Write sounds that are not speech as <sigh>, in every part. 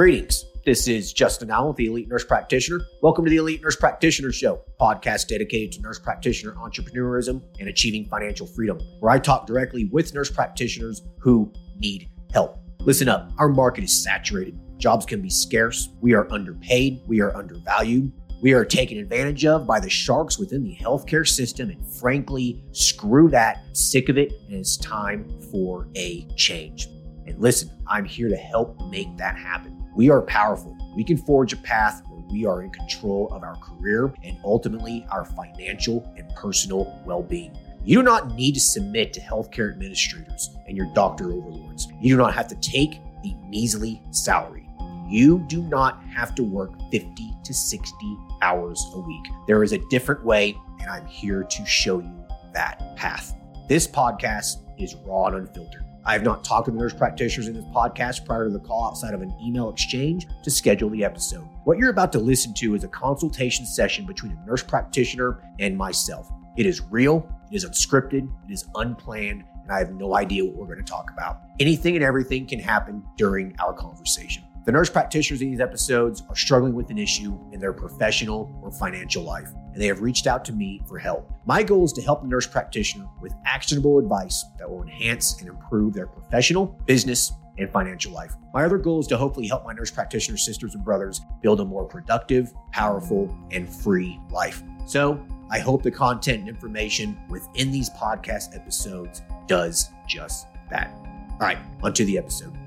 Greetings. This is Justin Allen, the Elite Nurse Practitioner. Welcome to the Elite Nurse Practitioner Show, podcast dedicated to nurse practitioner entrepreneurism and achieving financial freedom, where I talk directly with nurse practitioners who need help. Listen up, our market is saturated. Jobs can be scarce. We are underpaid. We are undervalued. We are taken advantage of by the sharks within the healthcare system. And frankly, screw that. Sick of it. And it's time for a change. And listen, I'm here to help make that happen. We are powerful. We can forge a path where we are in control of our career and ultimately our financial and personal well being. You do not need to submit to healthcare administrators and your doctor overlords. You do not have to take a measly salary. You do not have to work 50 to 60 hours a week. There is a different way, and I'm here to show you that path. This podcast is raw and unfiltered. I have not talked to nurse practitioners in this podcast prior to the call outside of an email exchange to schedule the episode. What you're about to listen to is a consultation session between a nurse practitioner and myself. It is real, it is unscripted, it is unplanned, and I have no idea what we're going to talk about. Anything and everything can happen during our conversation. The nurse practitioners in these episodes are struggling with an issue in their professional or financial life, and they have reached out to me for help. My goal is to help the nurse practitioner with actionable advice that will enhance and improve their professional, business, and financial life. My other goal is to hopefully help my nurse practitioner sisters and brothers build a more productive, powerful, and free life. So, I hope the content and information within these podcast episodes does just that. All right, onto the episode.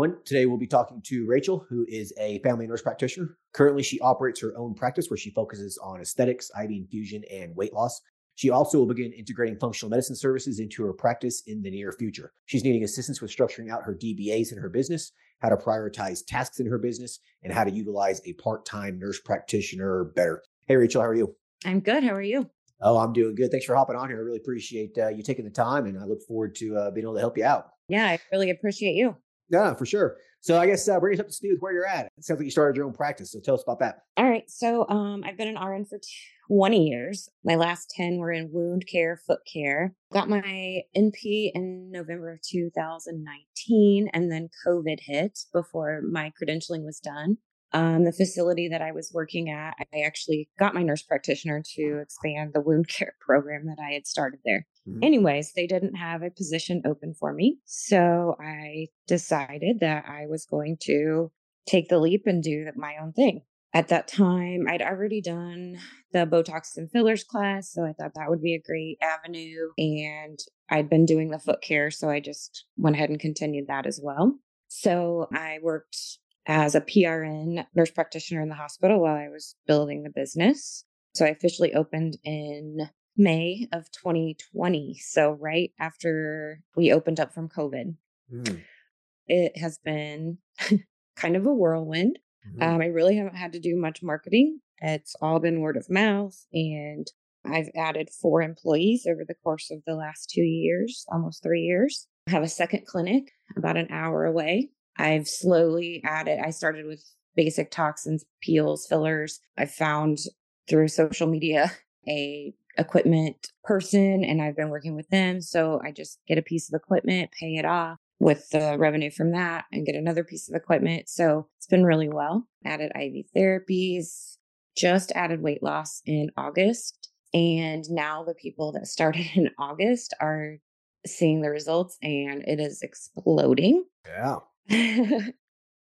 Everyone. Today we'll be talking to Rachel, who is a family nurse practitioner. Currently, she operates her own practice where she focuses on aesthetics, IV infusion, and weight loss. She also will begin integrating functional medicine services into her practice in the near future. She's needing assistance with structuring out her DBAs in her business, how to prioritize tasks in her business, and how to utilize a part time nurse practitioner better. Hey, Rachel, how are you? I'm good. How are you? Oh, I'm doing good. Thanks for hopping on here. I really appreciate uh, you taking the time, and I look forward to uh, being able to help you out. Yeah, I really appreciate you. Yeah, for sure. So I guess uh, bring us up to speed with where you're at. It sounds like you started your own practice. So tell us about that. All right. So um, I've been an RN for 20 years. My last 10 were in wound care, foot care. Got my NP in November of 2019, and then COVID hit before my credentialing was done. Um, the facility that I was working at, I actually got my nurse practitioner to expand the wound care program that I had started there. Mm-hmm. Anyways, they didn't have a position open for me. So I decided that I was going to take the leap and do my own thing. At that time, I'd already done the Botox and fillers class. So I thought that would be a great avenue. And I'd been doing the foot care. So I just went ahead and continued that as well. So I worked as a PRN nurse practitioner in the hospital while I was building the business. So I officially opened in May of 2020. So, right after we opened up from COVID, mm. it has been <laughs> kind of a whirlwind. Mm-hmm. Um, I really haven't had to do much marketing. It's all been word of mouth. And I've added four employees over the course of the last two years, almost three years. I have a second clinic about an hour away. I've slowly added, I started with basic toxins, peels, fillers. I found through social media <laughs> a equipment person and I've been working with them. So I just get a piece of equipment, pay it off with the revenue from that and get another piece of equipment. So it's been really well. Added IV therapies, just added weight loss in August. And now the people that started <laughs> in August are seeing the results and it is exploding. Yeah. <laughs>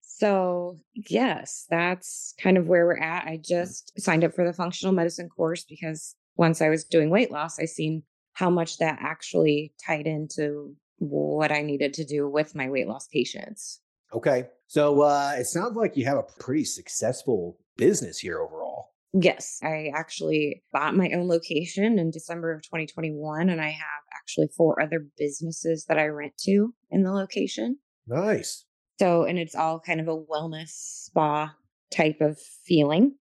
so, yes, that's kind of where we're at. I mm. just signed up for the functional medicine course because once I was doing weight loss, I seen how much that actually tied into what I needed to do with my weight loss patients. Okay. So uh, it sounds like you have a pretty successful business here overall. Yes. I actually bought my own location in December of 2021, and I have actually four other businesses that I rent to in the location. Nice. So, and it's all kind of a wellness spa type of feeling.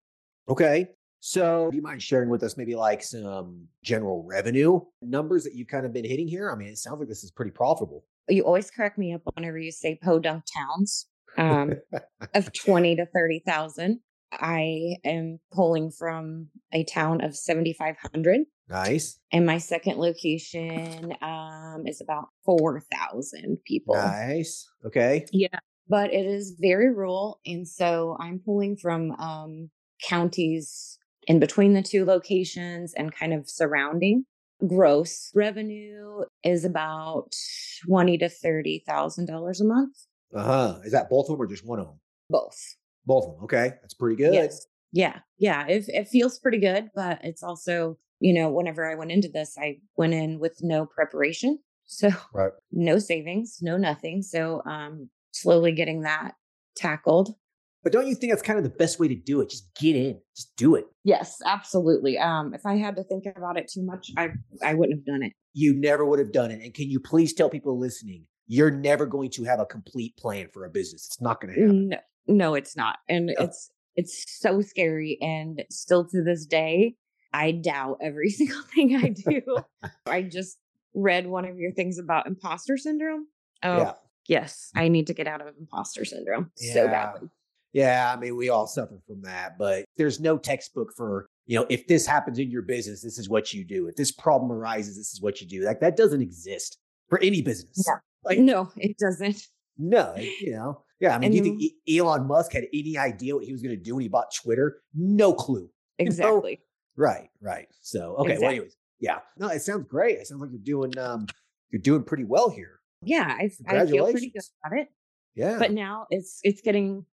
Okay. So, do you mind sharing with us maybe like some general revenue numbers that you've kind of been hitting here? I mean, it sounds like this is pretty profitable. You always correct me up whenever you say podunk towns um, of <laughs> 20 to 30,000. I am pulling from a town of 7,500. Nice. And my second location um, is about 4,000 people. Nice. Okay. Yeah. But it is very rural. And so I'm pulling from um, counties in between the two locations and kind of surrounding. Gross revenue is about twenty to thirty thousand dollars a month. Uh huh. Is that both of them or just one of them? Both. Both of them. Okay, that's pretty good. Yes. Yeah. Yeah. It it feels pretty good, but it's also you know whenever I went into this, I went in with no preparation, so Right. no savings, no nothing. So um, slowly getting that tackled. But don't you think that's kind of the best way to do it? Just get in. Just do it. Yes, absolutely. Um, if I had to think about it too much, I I wouldn't have done it. You never would have done it. And can you please tell people listening, you're never going to have a complete plan for a business. It's not going to happen. No, no, it's not, and Yeah. it's it's so scary. And still to this day, I doubt every <laughs> single thing I do. <laughs> I just read one of your things about imposter syndrome. Oh, Yeah. yes, I need to get out of imposter syndrome so badly. Yeah, I mean, we all suffer from that, but there's no textbook for, you know, if this happens in your business, this is what you do. If this problem arises, this is what you do. Like that doesn't exist for any business. Yeah. Like, No, it doesn't. no, you know. Yeah, I mean, do you think Elon Musk had any idea what he was going to do when he bought Twitter? No clue. <laughs> Exactly. Right, right. So, okay, well, anyways, yeah. No, it sounds great. It sounds like you're doing um you're doing pretty well here. Yeah, I, I feel pretty good about it. Yeah. But now it's it's getting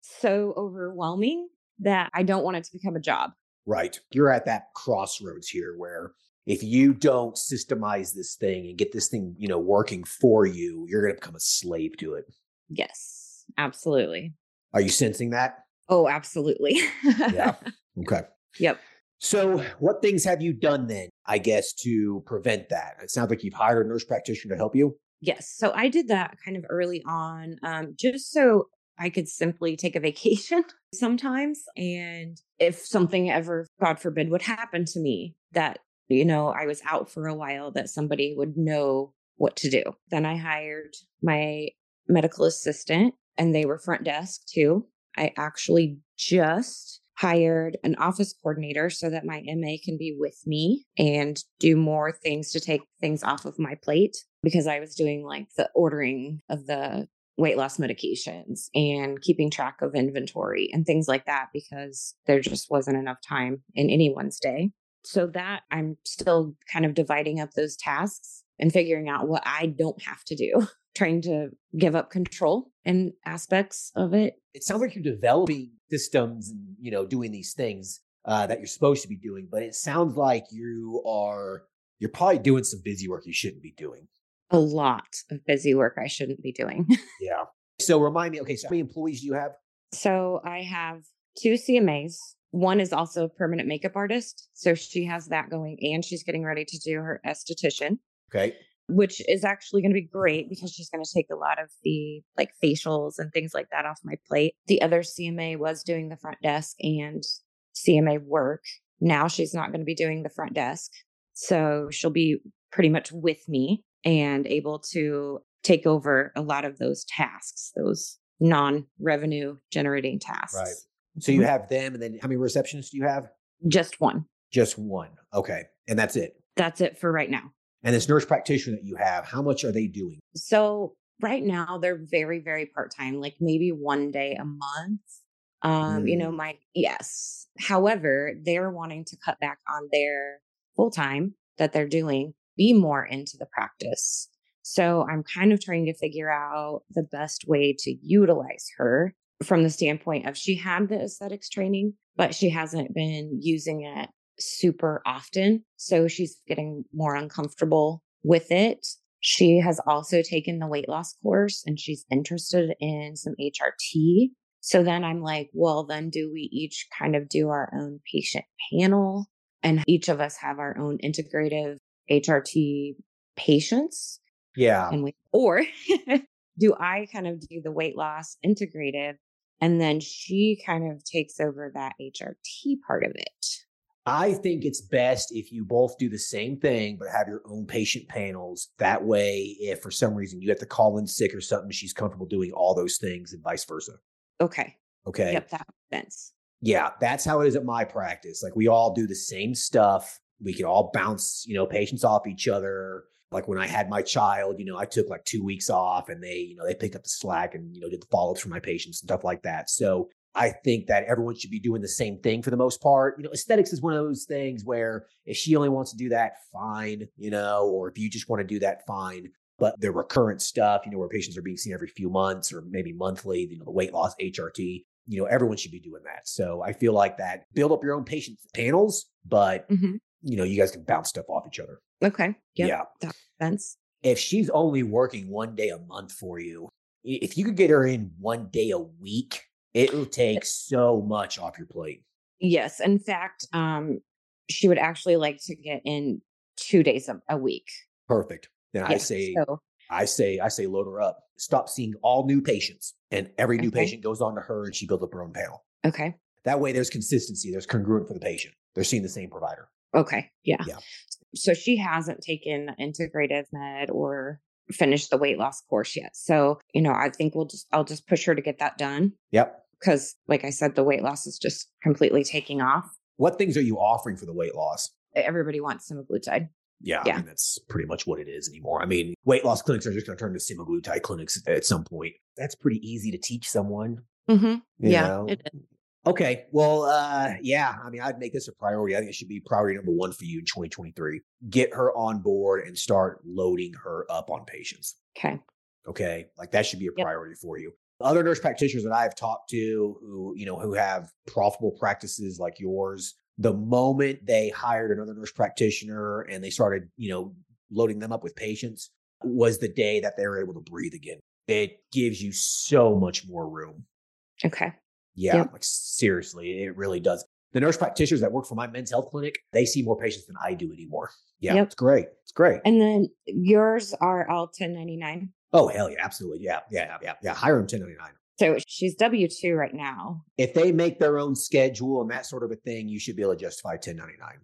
so overwhelming that I don't want it to become a job. Right. You're at that crossroads here where if you don't systemize this thing and get this thing, you know, working for you, you're going to become a slave to it. Yes, absolutely. Are you sensing that? Oh, absolutely. Yeah. <laughs> Okay. Yep. So, what things have you done then, I guess, to prevent that? It sounds like you've hired a nurse practitioner to help you. Yes. So I did that kind of early on, um, just so I could simply take a vacation <laughs> sometimes. And if something ever, God forbid, would happen to me, that, you know, I was out for a while, that somebody would know what to do. Then I hired my medical assistant, and they were front desk too. I actually just hired an office coordinator so that my MA can be with me and do more things to take things off of my plate because I was doing like the ordering of the weight loss medications and keeping track of inventory and things like that because there just wasn't enough time in anyone's day. So that I'm still kind of dividing up those tasks and figuring out what I don't have to do, <laughs> trying to give up control in aspects of it. It sounds like you're developing systems and, you know, doing these things uh, that you're supposed to be doing, but it sounds like you are, you're probably doing some busy work you shouldn't be doing. A lot of busy work I shouldn't be doing. <laughs> Yeah. So remind me, okay, so how many employees do you have? So I have two CMAs. One is also a permanent makeup artist. So she has that going and she's getting ready to do her esthetician, Okay. which is actually going to be great because she's going to take a lot of the like facials and things like that off my plate. The other CMA was doing the front desk and CMA work. Now she's not going to be doing the front desk. So she'll be pretty much with me and able to take over a lot of those tasks, those non revenue generating tasks. Right. So you have them, and then how many receptionists do you have? Just one. Just one. Okay. And that's it. That's it for right now. And this nurse practitioner that you have, how much are they doing? So right now they're very, very part time, like maybe one day a month. Um, you know, my yes. However, they're wanting to cut back on their full time that they're doing, be more into the practice. So I'm kind of trying to figure out the best way to utilize her from the standpoint of she had the aesthetics training, but she hasn't been using it super often. So she's getting more uncomfortable with it. She has also taken the weight loss course and she's interested in some HRT. So then I'm like, well, then do we each kind of do our own patient panel and each of us have our own integrative HRT patients? Yeah. And we, or <laughs> do I kind of do the weight loss integrative and then she kind of takes over that HRT part of it? I think it's best if you both do the same thing, but have your own patient panels. That way, if for some reason you have to call in sick or something, she's comfortable doing all those things and vice versa. Okay. Okay. Yep. That makes sense. Yeah, that's how it is at my practice. Like we all do the same stuff. We can all bounce, you know, patients off each other. Like when I had my child, you know, I took like two weeks off and they, you know, they picked up the slack and, you know, did the follow ups for my patients and stuff like that. So I think that everyone should be doing the same thing for the most part. You know, aesthetics is one of those things where if she only wants to do that, fine, you know, or if you just want to do that, fine. But the recurrent stuff, you know, where patients are being seen every few months or maybe monthly, you know, the weight loss HRT, you know, everyone should be doing that. So I feel like that build up your own patient panels, but Mm-hmm. You know, you guys can bounce stuff off each other. Okay. Yep. Yeah. That makes sense. If she's only working one day a month for you, if you could get her in one day a week, it will take so much off your plate. Yes. In fact, um, she would actually like to get in two days a, a week. Perfect. Then I say, so, I say, I say, load her up. Stop seeing all new patients, and every new Okay. patient goes on to her, and she builds up her own panel. okay. That way, there's consistency. There's congruent for the patient. They're seeing the same provider. Okay. Yeah. Yeah. So she hasn't taken integrative med or finished the weight loss course yet. So, you know, I think we'll just, I'll just push her to get that done Yep. because, like I said, the weight loss is just completely taking off. What things are you offering for the weight loss? Everybody wants semaglutide. Yeah, Yeah. I mean, that's pretty much what it is anymore. I mean, weight loss clinics are just going to turn to semaglutide clinics at some point. That's pretty easy to teach someone. Mm-hmm. Yeah. know? It is. Okay. Well, uh, yeah. I mean, I'd make this a priority. I think it should be priority number one for you in 2023. Get her on board and start loading her up on patients. Okay. Okay. Like that should be a Yep. priority for you. Other nurse practitioners that I've talked to who, you know, who have profitable practices like yours, the moment they hired another nurse practitioner and they started, you know, loading them up with patients was the day that they were able to breathe again. It gives you so much more room. Okay. Yeah, Yep. like seriously, it really does. The nurse practitioners that work for my men's health clinic, they see more patients than I do anymore. Yeah, Yep. it's great. It's great. And then yours are all 1099. oh hell yeah, absolutely. Yeah, yeah, yeah, yeah. Hire them 1099. So she's W 2 right now. If they make their own schedule and that sort of a thing, you should be able to justify 1099.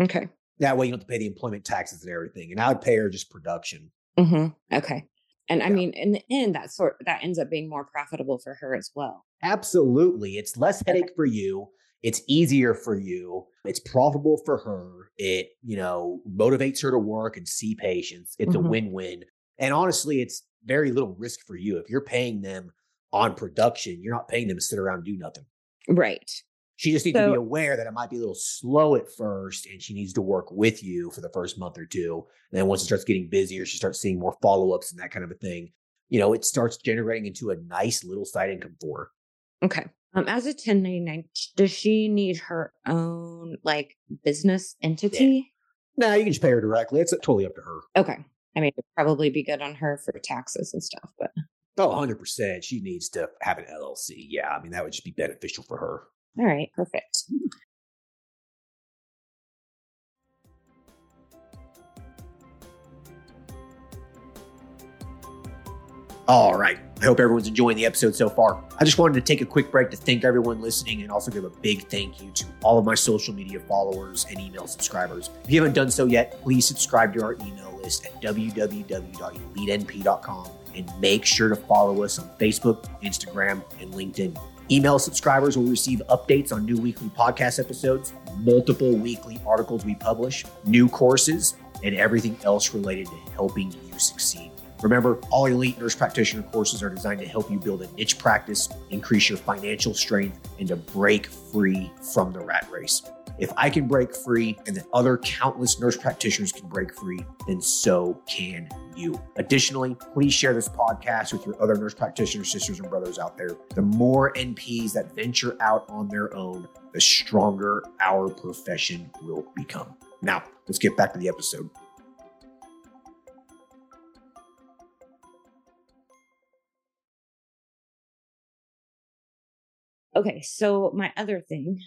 Okay. That way you don't have to pay the employment taxes and everything. And I would pay her just production. Mm-hmm. Okay. And I Yeah. mean, in the end, that sort that ends up being more profitable for her as well. Absolutely. It's less headache for you. It's easier for you. It's profitable for her. It, you know, motivates her to work and see patients. It's Mhm. a win-win. And honestly, it's very little risk for you. If you're paying them on production, you're not paying them to sit around and do nothing. Right. She just needs to be aware that it might be a little slow at first and she needs to work with you for the first month or two. And then once it starts getting busier, she starts seeing more follow-ups and that kind of a thing. You know, it starts generating into a nice little side income for her. Okay. Um, as a 1099, does she need her own like business entity? No, you can just pay her directly. It's totally up to her. Okay. I mean, it'd probably be good on her for taxes and stuff, but Oh, 100%. She needs to have an LLC. Yeah, I mean, that would just be beneficial for her. All right, perfect. All right. I hope everyone's enjoying the episode so far. I just wanted to take a quick break to thank everyone listening and also give a big thank you to all of my social media followers and email subscribers. If you haven't done so yet, please subscribe to our email list at www.elitenp.com and make sure to follow us on Facebook, Instagram, and LinkedIn. Email subscribers will receive updates on new weekly podcast episodes, multiple weekly articles we publish, new courses, and everything else related to helping you succeed. Remember, all elite nurse practitioner courses are designed to help you build a niche practice, increase your financial strength, and to break free from the rat race. If I can break free and that other countless nurse practitioners can break free, then so can you. Additionally, please share this podcast with your other nurse practitioner sisters and brothers out there. The more NPs that venture out on their own, the stronger our profession will become. Now, let's get back to the episode. Okay, so my other thing,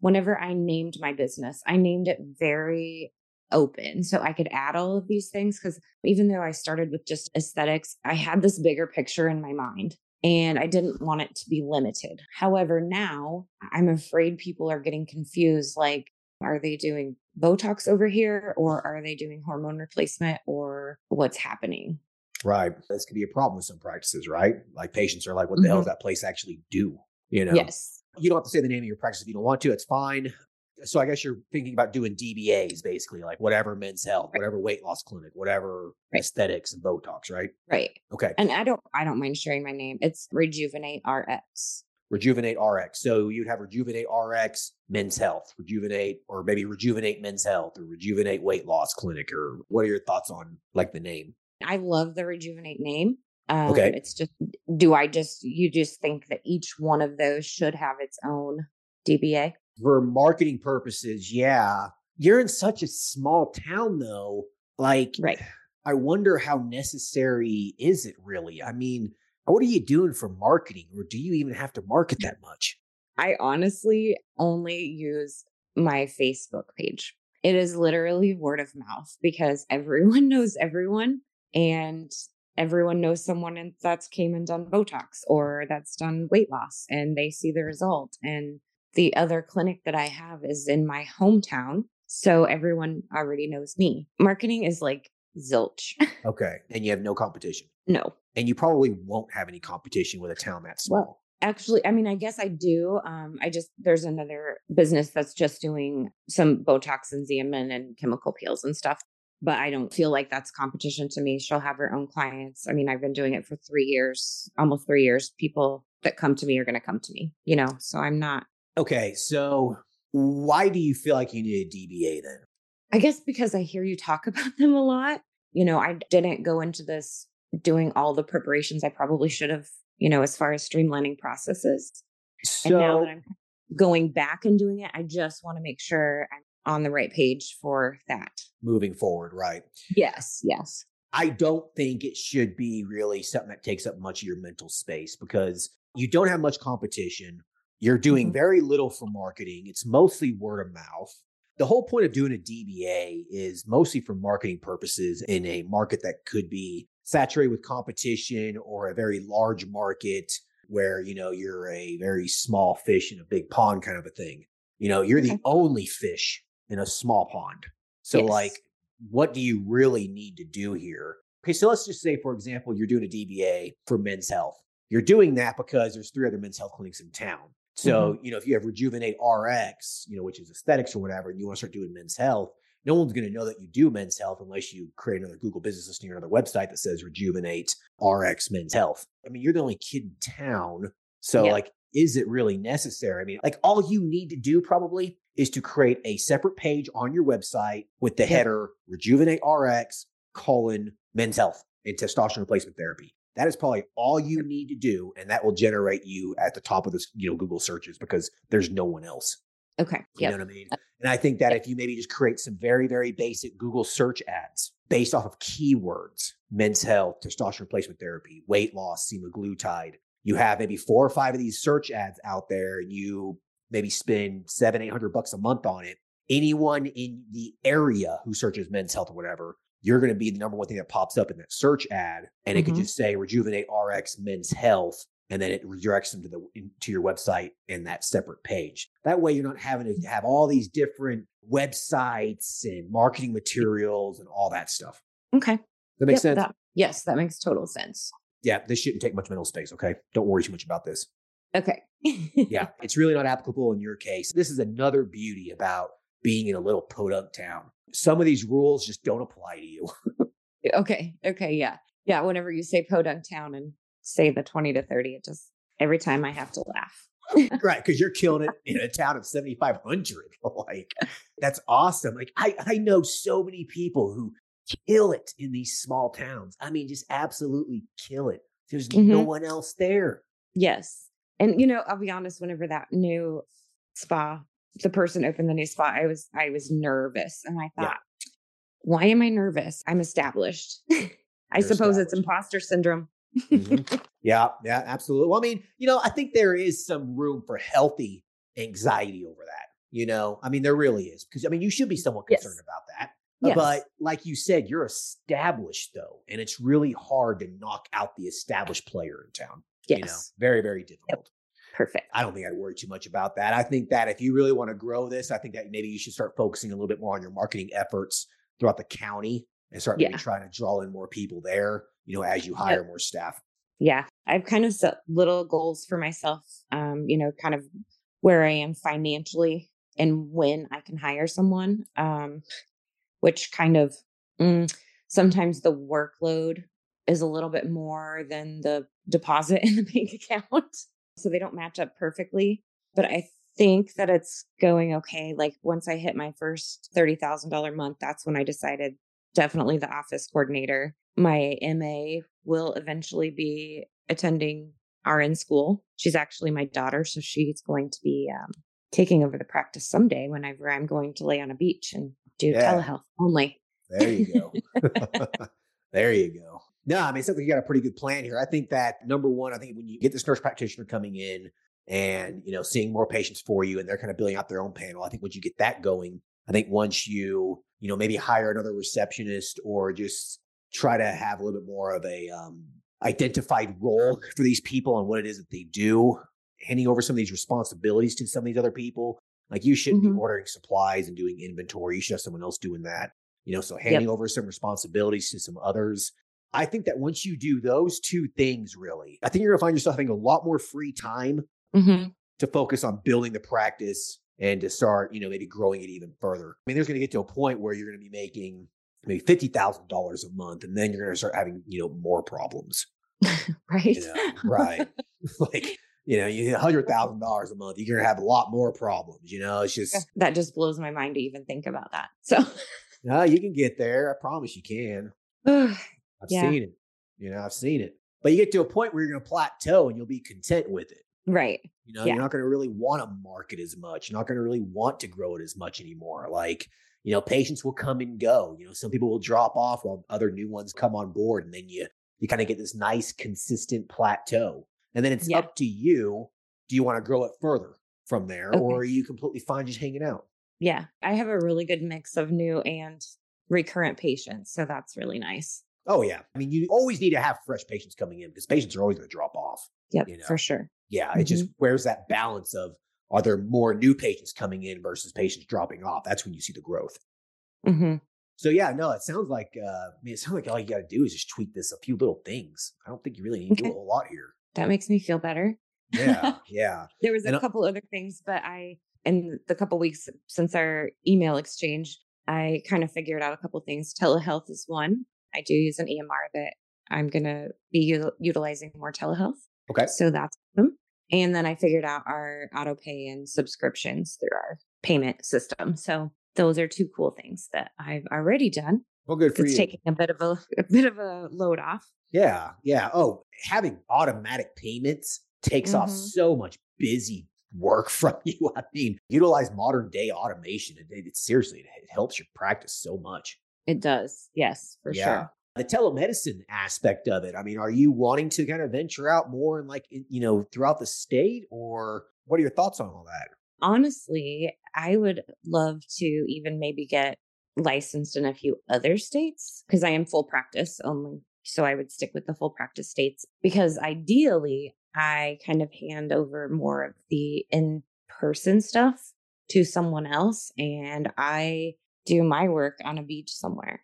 whenever I named my business, I named it very open so I could add all of these things because even though I started with just aesthetics, I had this bigger picture in my mind and I didn't want it to be limited. However, now I'm afraid people are getting confused like, are they doing Botox over here or are they doing hormone replacement or what's happening? Right. This could be a problem with some practices, right? Like patients are like, what the hell does mm-hmm. that place actually do? You know? Yes. you don't have to say the name of your practice if you don't want to. It's fine. So I guess you're thinking about doing DBAs basically, like whatever men's health, Right. whatever weight loss clinic, whatever Right. aesthetics and Botox, right? Right. Okay. And I don't I don't mind sharing my name. It's Rejuvenate RX. Rejuvenate RX. So you'd have Rejuvenate RX Men's Health, Rejuvenate, or maybe Rejuvenate Men's Health, or Rejuvenate Weight Loss Clinic, or what are your thoughts on like the name? I love the Rejuvenate name. Um, Okay. It's just, do I just, you just think that each one of those should have its own DBA? For marketing purposes, yeah. You're in such a small town though. Like, Right. I wonder how necessary is it really? I mean, what are you doing for marketing, or do you even have to market that much? I honestly only use my Facebook page. It is literally word of mouth because everyone <laughs> knows everyone and everyone knows someone that's came and done Botox or that's done weight loss and they see the result. And the other clinic that I have is in my hometown. So everyone already knows me. Marketing is like zilch. <laughs> Okay. And you have no competition. no, And you probably won't have any competition with a town that small. Actually, I mean, I guess I do. Um, I just there's another business that's just doing some Botox and Xeomin and chemical peels and stuff. But I don't feel like that's competition to me. She'll have her own clients. I mean, I've been doing it for three years, almost three years. People that come to me are going to come to me, you know. So I'm not. Okay. So why do you feel like you need a DBA then? I guess because I hear you talk <laughs> about them a lot. You know, I didn't go into this doing all the preparations I probably should have. You know, as far as streamlining processes. and now that I'm going back and doing it, I just want to make sure I'm on the right page for that. moving forward, right? Yes, yes. I don't think it should be really something that takes up much of your mental space because you don't have much competition. You're doing Mhm. very little for marketing. It's mostly word of mouth. The whole point of doing a DBA is mostly for marketing purposes in a market that could be saturated with competition or a very large market where, you know, you're a very small fish in a big pond kind of a thing. You know, you're the only fish in a small pond. So Yes. like what do you really need to do here? Okay, so let's just say, for example, you're doing a DBA for men's health. You're doing that because there's three other men's health clinics in town. So, mm-hmm. you know, if you have Rejuvenate RX, you know, which is aesthetics or whatever, and you want to start doing men's health, no one's going to know that you do men's health unless you create another Google business listing or another website that says Rejuvenate RX men's health. I mean, you're the only kid in town. So, Yeah. like, is it really necessary? I mean, like, all you need to do probably is to create a separate page on your website with the Yep. header Rejuvenate RX colon men's health and testosterone replacement therapy. That is probably all you need to do, and that will generate you at the top of this, you know, Google searches because there's no one else. Okay. You Yep. know what I mean? Uh, and I think that if you maybe just create some very, very basic Google search ads based off of keywords, men's health, testosterone replacement therapy, weight loss, semaglutide, you have maybe four or five of these search ads out there and you maybe spend seven, eight hundred bucks a month on it. Anyone in the area who searches men's health or whatever, you're going to be the number one thing that pops up in that search ad. And it could Mhm. just say rejuvenate RX men's health and then it redirects them to the into your website in that separate page. That way, you're not having to have all these different websites and marketing materials and all that stuff. Okay. That makes Yep, sense. that- yes, that makes total sense. yeah, this shouldn't take much mental space. Okay, don't worry too much about this. Okay. Yeah, <laughs> it's really not applicable in your case. This is another beauty about being in a little podunk town. Some of these rules just don't apply to you. <laughs> okay. Okay. Yeah. Yeah. Whenever you say Podunk Town and say the 20 to 30, it just every time I have to laugh. <laughs> right because you're killing it in a town of 7500 like that's awesome like I, I know so many people who kill it in these small towns i mean just absolutely kill it there's no Mhm. one else there Yes. And you know, I'll be honest, whenever that new spa, the person opened the new spa, I was I was nervous and I Yeah. thought, why am I nervous? I'm established. <laughs> I You're suppose it's imposter syndrome. Mhm. <laughs> yeah yeah absolutely well i mean you know i think there is some room for healthy anxiety over that you know i mean there really is because i mean you should be somewhat Yes. concerned about that Yes. But like you said, you're established though, and it's really hard to knock out the established player in town. Yes. You know, very, very difficult. Perfect. I don't think I'd worry too much about that. I think that if you really want to grow this, I think that maybe you should start focusing a little bit more on your marketing efforts throughout the county and start maybe Yeah. trying to draw in more people there, you know, as you hire more staff. Yeah. I've kind of set little goals for myself, um, you know, kind of where I am financially and when I can hire someone, um, which kind of mm, sometimes the workload is a little bit more than the deposit <laughs> in the bank account. So they don't match up perfectly. But I think that it's going okay. Like once I hit my first $30,000 month, that's when I decided definitely the office coordinator. My MA will eventually be attending RN school. She's actually my daughter, so she's going to be um, taking over the practice someday whenever I'm going to lay on a beach and do yeah. telehealth only. There you go. <laughs> <laughs> there you go. No, I mean, it sounds like you got a pretty good plan here. I think that number one, I think when you get this nurse practitioner coming in and, you know, seeing more patients for you and they're kind of building out their own panel, I think once you get that going, I think once you, you know, maybe hire another receptionist or just try to have a little bit more of a um, identified role for these people and what it is that they do, handing over some of these responsibilities to some of these other people. Like you shouldn't mm-hmm. be ordering supplies and doing inventory. You should have someone else doing that. You know, so handing yep. over some responsibilities to some others. I think that once you do those two things, really, I think you're gonna find yourself having a lot more free time mm-hmm. to focus on building the practice and to start, you know, maybe growing it even further. I mean, there's gonna get to a point where you're gonna be making maybe fifty thousand dollars a month, and then you're gonna start having, you know, more problems. <laughs> right. You know, right. <laughs> <laughs> like you know, you hundred thousand dollars a month, you're gonna have a lot more problems. You know, it's just that just blows my mind to even think about that. So, no, you can get there. I promise you can. <sighs> I've yeah. seen it. You know, I've seen it. But you get to a point where you're gonna plateau and you'll be content with it. Right. You know, yeah. you're not gonna really want to market as much. You're not gonna really want to grow it as much anymore. Like, you know, patients will come and go. You know, some people will drop off while other new ones come on board, and then you you kind of get this nice consistent plateau. And then it's yeah. up to you. Do you want to grow it further from there, okay. or are you completely fine just hanging out? Yeah, I have a really good mix of new and recurrent patients, so that's really nice. Oh yeah, I mean, you always need to have fresh patients coming in because patients are always going to drop off. Yep, you know? for sure. Yeah, mm-hmm. it just where's that balance of are there more new patients coming in versus patients dropping off? That's when you see the growth. Mm-hmm. So yeah, no, it sounds like uh, I mean, it sounds like all you got to do is just tweak this a few little things. I don't think you really need to do a whole lot here. That makes me feel better. Yeah, <laughs> yeah. there was a and, uh couple other things, but I in the couple weeks since our email exchange, I kind of figured out a couple things. Telehealth is one. I do use an EMR that I'm going to be u- utilizing more telehealth. Okay. So that's them. And then I figured out our auto pay and subscriptions through our payment system. So those are two cool things that I've already done. Well, good for you. it's you. taking a bit of a, <laughs> a bit of a load off. Yeah, yeah. Oh, having automatic payments takes mm-hmm. off so much busy work <laughs> from you. I mean, utilize modern day automation. It, it seriously, it helps your practice so much. It does. Yes, for yeah. sure. The telemedicine aspect of it. I mean, are you wanting to kind of venture out more and like, you know, throughout the state or what are your thoughts on all that? honestly, I would love to even maybe get licensed in a few other states because I am full practice only. So I would stick with the full practice states because ideally I kind of hand over more of the in person stuff to someone else and I do my work on a beach somewhere.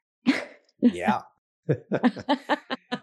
yeah. <laughs>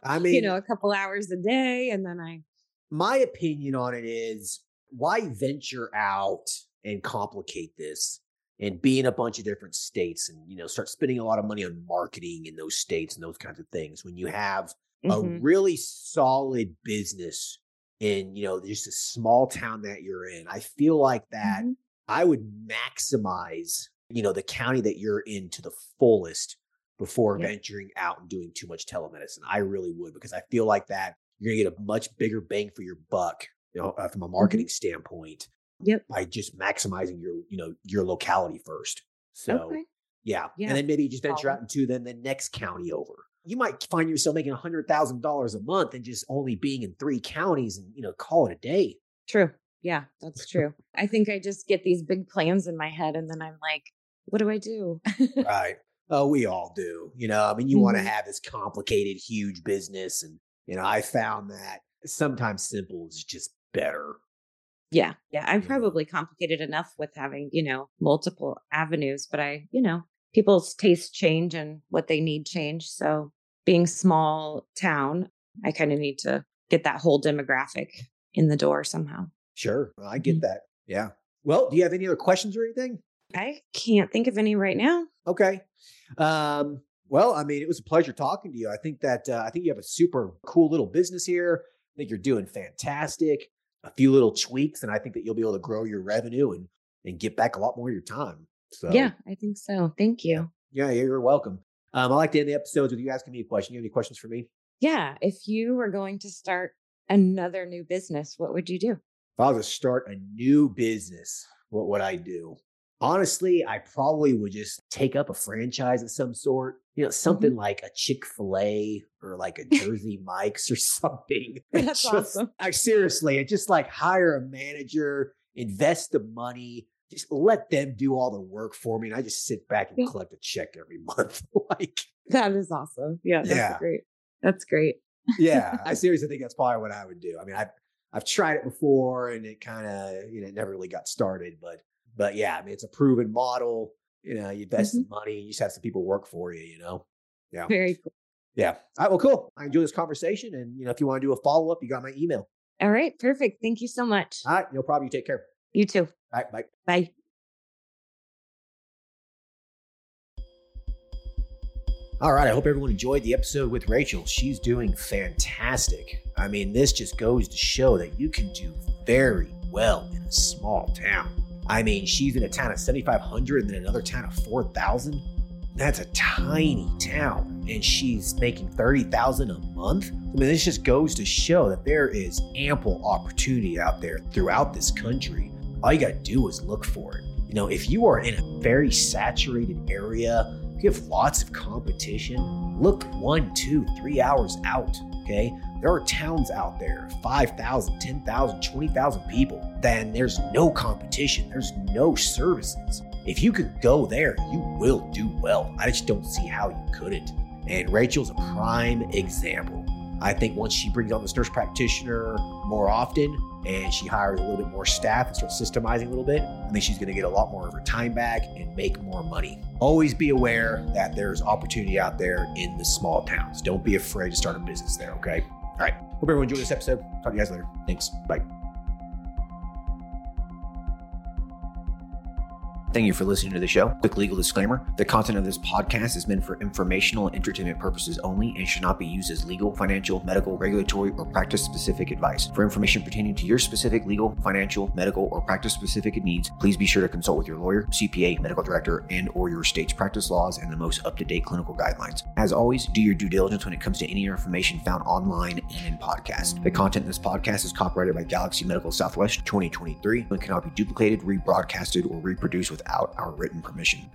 I mean, you know, a couple hours a day and then I. My opinion on it is why venture out and complicate this and be in a bunch of different states and you know start spending a lot of money on marketing in those states and those kinds of things when you have mm-hmm. a really solid business in you know just a small town that you're in i feel like that mm-hmm. i would maximize you know the county that you're in to the fullest before yeah. venturing out and doing too much telemedicine i really would because i feel like that you're going to get a much bigger bang for your buck you know, uh, from a mm-hmm. marketing mm-hmm. standpoint. Yep. By just maximizing your, you know, your locality first. So okay. yeah. yeah. And then maybe you just venture out into then the next county over. You might find yourself making a hundred thousand dollars a month and just only being in three counties and, you know, call it a day. True. Yeah, that's true. I think I just get these big plans in my head and then I'm like, what do I do? right. Oh, we all do. You know, I mean, you mm-hmm. want to have this complicated, huge business. And, you know, I found that sometimes simple is just better. Yeah. Yeah. I'm probably complicated enough with having, you know, multiple avenues, but I, you know, people's tastes change and what they need change. So being small town, I kind of need to get that whole demographic in the door somehow. Sure. I get mm-hmm. that. Yeah. Well, do you have any other questions or anything? I can't think of any right now. Okay. Um, well, I mean, it was a pleasure talking to you. I think that uh, I think you have a super cool little business here. I think you're doing fantastic. A few little tweaks, and I think that you'll be able to grow your revenue and and get back a lot more of your time. So Yeah, I think so. Thank you. yeah, you're welcome. Um, I like to end the episodes with you asking me a question. You have any questions for me? Yeah. If you were going to start another new business, what would you do? If I was to start a new business, what would I do? Honestly, I probably would just take up a franchise of some sort. You know, something mm-hmm. like a Chick fil A or like a <laughs> Jersey Mike's or something. <laughs> That's just- awesome. I seriously, and just like hire a manager, invest the money, just let them do all the work for me. And I just sit back and collect a check every <laughs> month. like, That is awesome. Yeah. That's Yeah. great. That's great. yeah, I seriously think that's probably what I would do. I mean, I've I've tried it before and it kind of you know never really got started, but but yeah, I mean it's a proven model. You know, you invest mm-hmm. the money, you just have some people work for you. You know, yeah, Very cool. yeah. All right, well, cool. I enjoy this conversation, and you know, if you want to do a follow up, you got my email. All right. Perfect. Thank you so much. All right, no problem. You take care. You too. All right, bye. Bye. All right, I hope everyone enjoyed the episode with Rachel. She's doing fantastic. I mean, this just goes to show that you can do very well in a small town. I mean, she's in a town of 7,500 and then another town of 4,000. That's a tiny town, and she's making 30,000 a month. I mean, this just goes to show that there is ample opportunity out there throughout this country. All you got to do is look for it. You know, if you are in a very saturated area, you have lots of competition. Look one, two, three hours out. Okay. There are towns out there, 5,000, 10,000, 20,000 people. Then there's no competition. There's no services. If you could go there, you will do well. I just don't see how you couldn't. And Rachel's a prime example. I think once she brings on this nurse practitioner more often and she hires a little bit more staff and starts systemizing a little bit, I think she's going to get a lot more of her time back and make more money. Always be aware that there's opportunity out there in the small towns. Don't be afraid to start a business there, okay? All right. Hope everyone enjoyed this episode. Talk to you guys later. Thanks. Bye. Thank you for listening to the show. Quick legal disclaimer the content of this podcast is meant for informational and entertainment purposes only and should not be used as legal, financial, medical, regulatory, or practice specific advice. For information pertaining to your specific legal, financial, medical, or practice specific needs, please be sure to consult with your lawyer, CPA, medical director, and or your state's practice laws and the most up-to-date clinical guidelines. As always, do your due diligence when it comes to any information found online and in podcast. The content in this podcast is copyrighted by Galaxy Medical Southwest 2023 and cannot be duplicated, rebroadcasted, or reproduced without our written permission.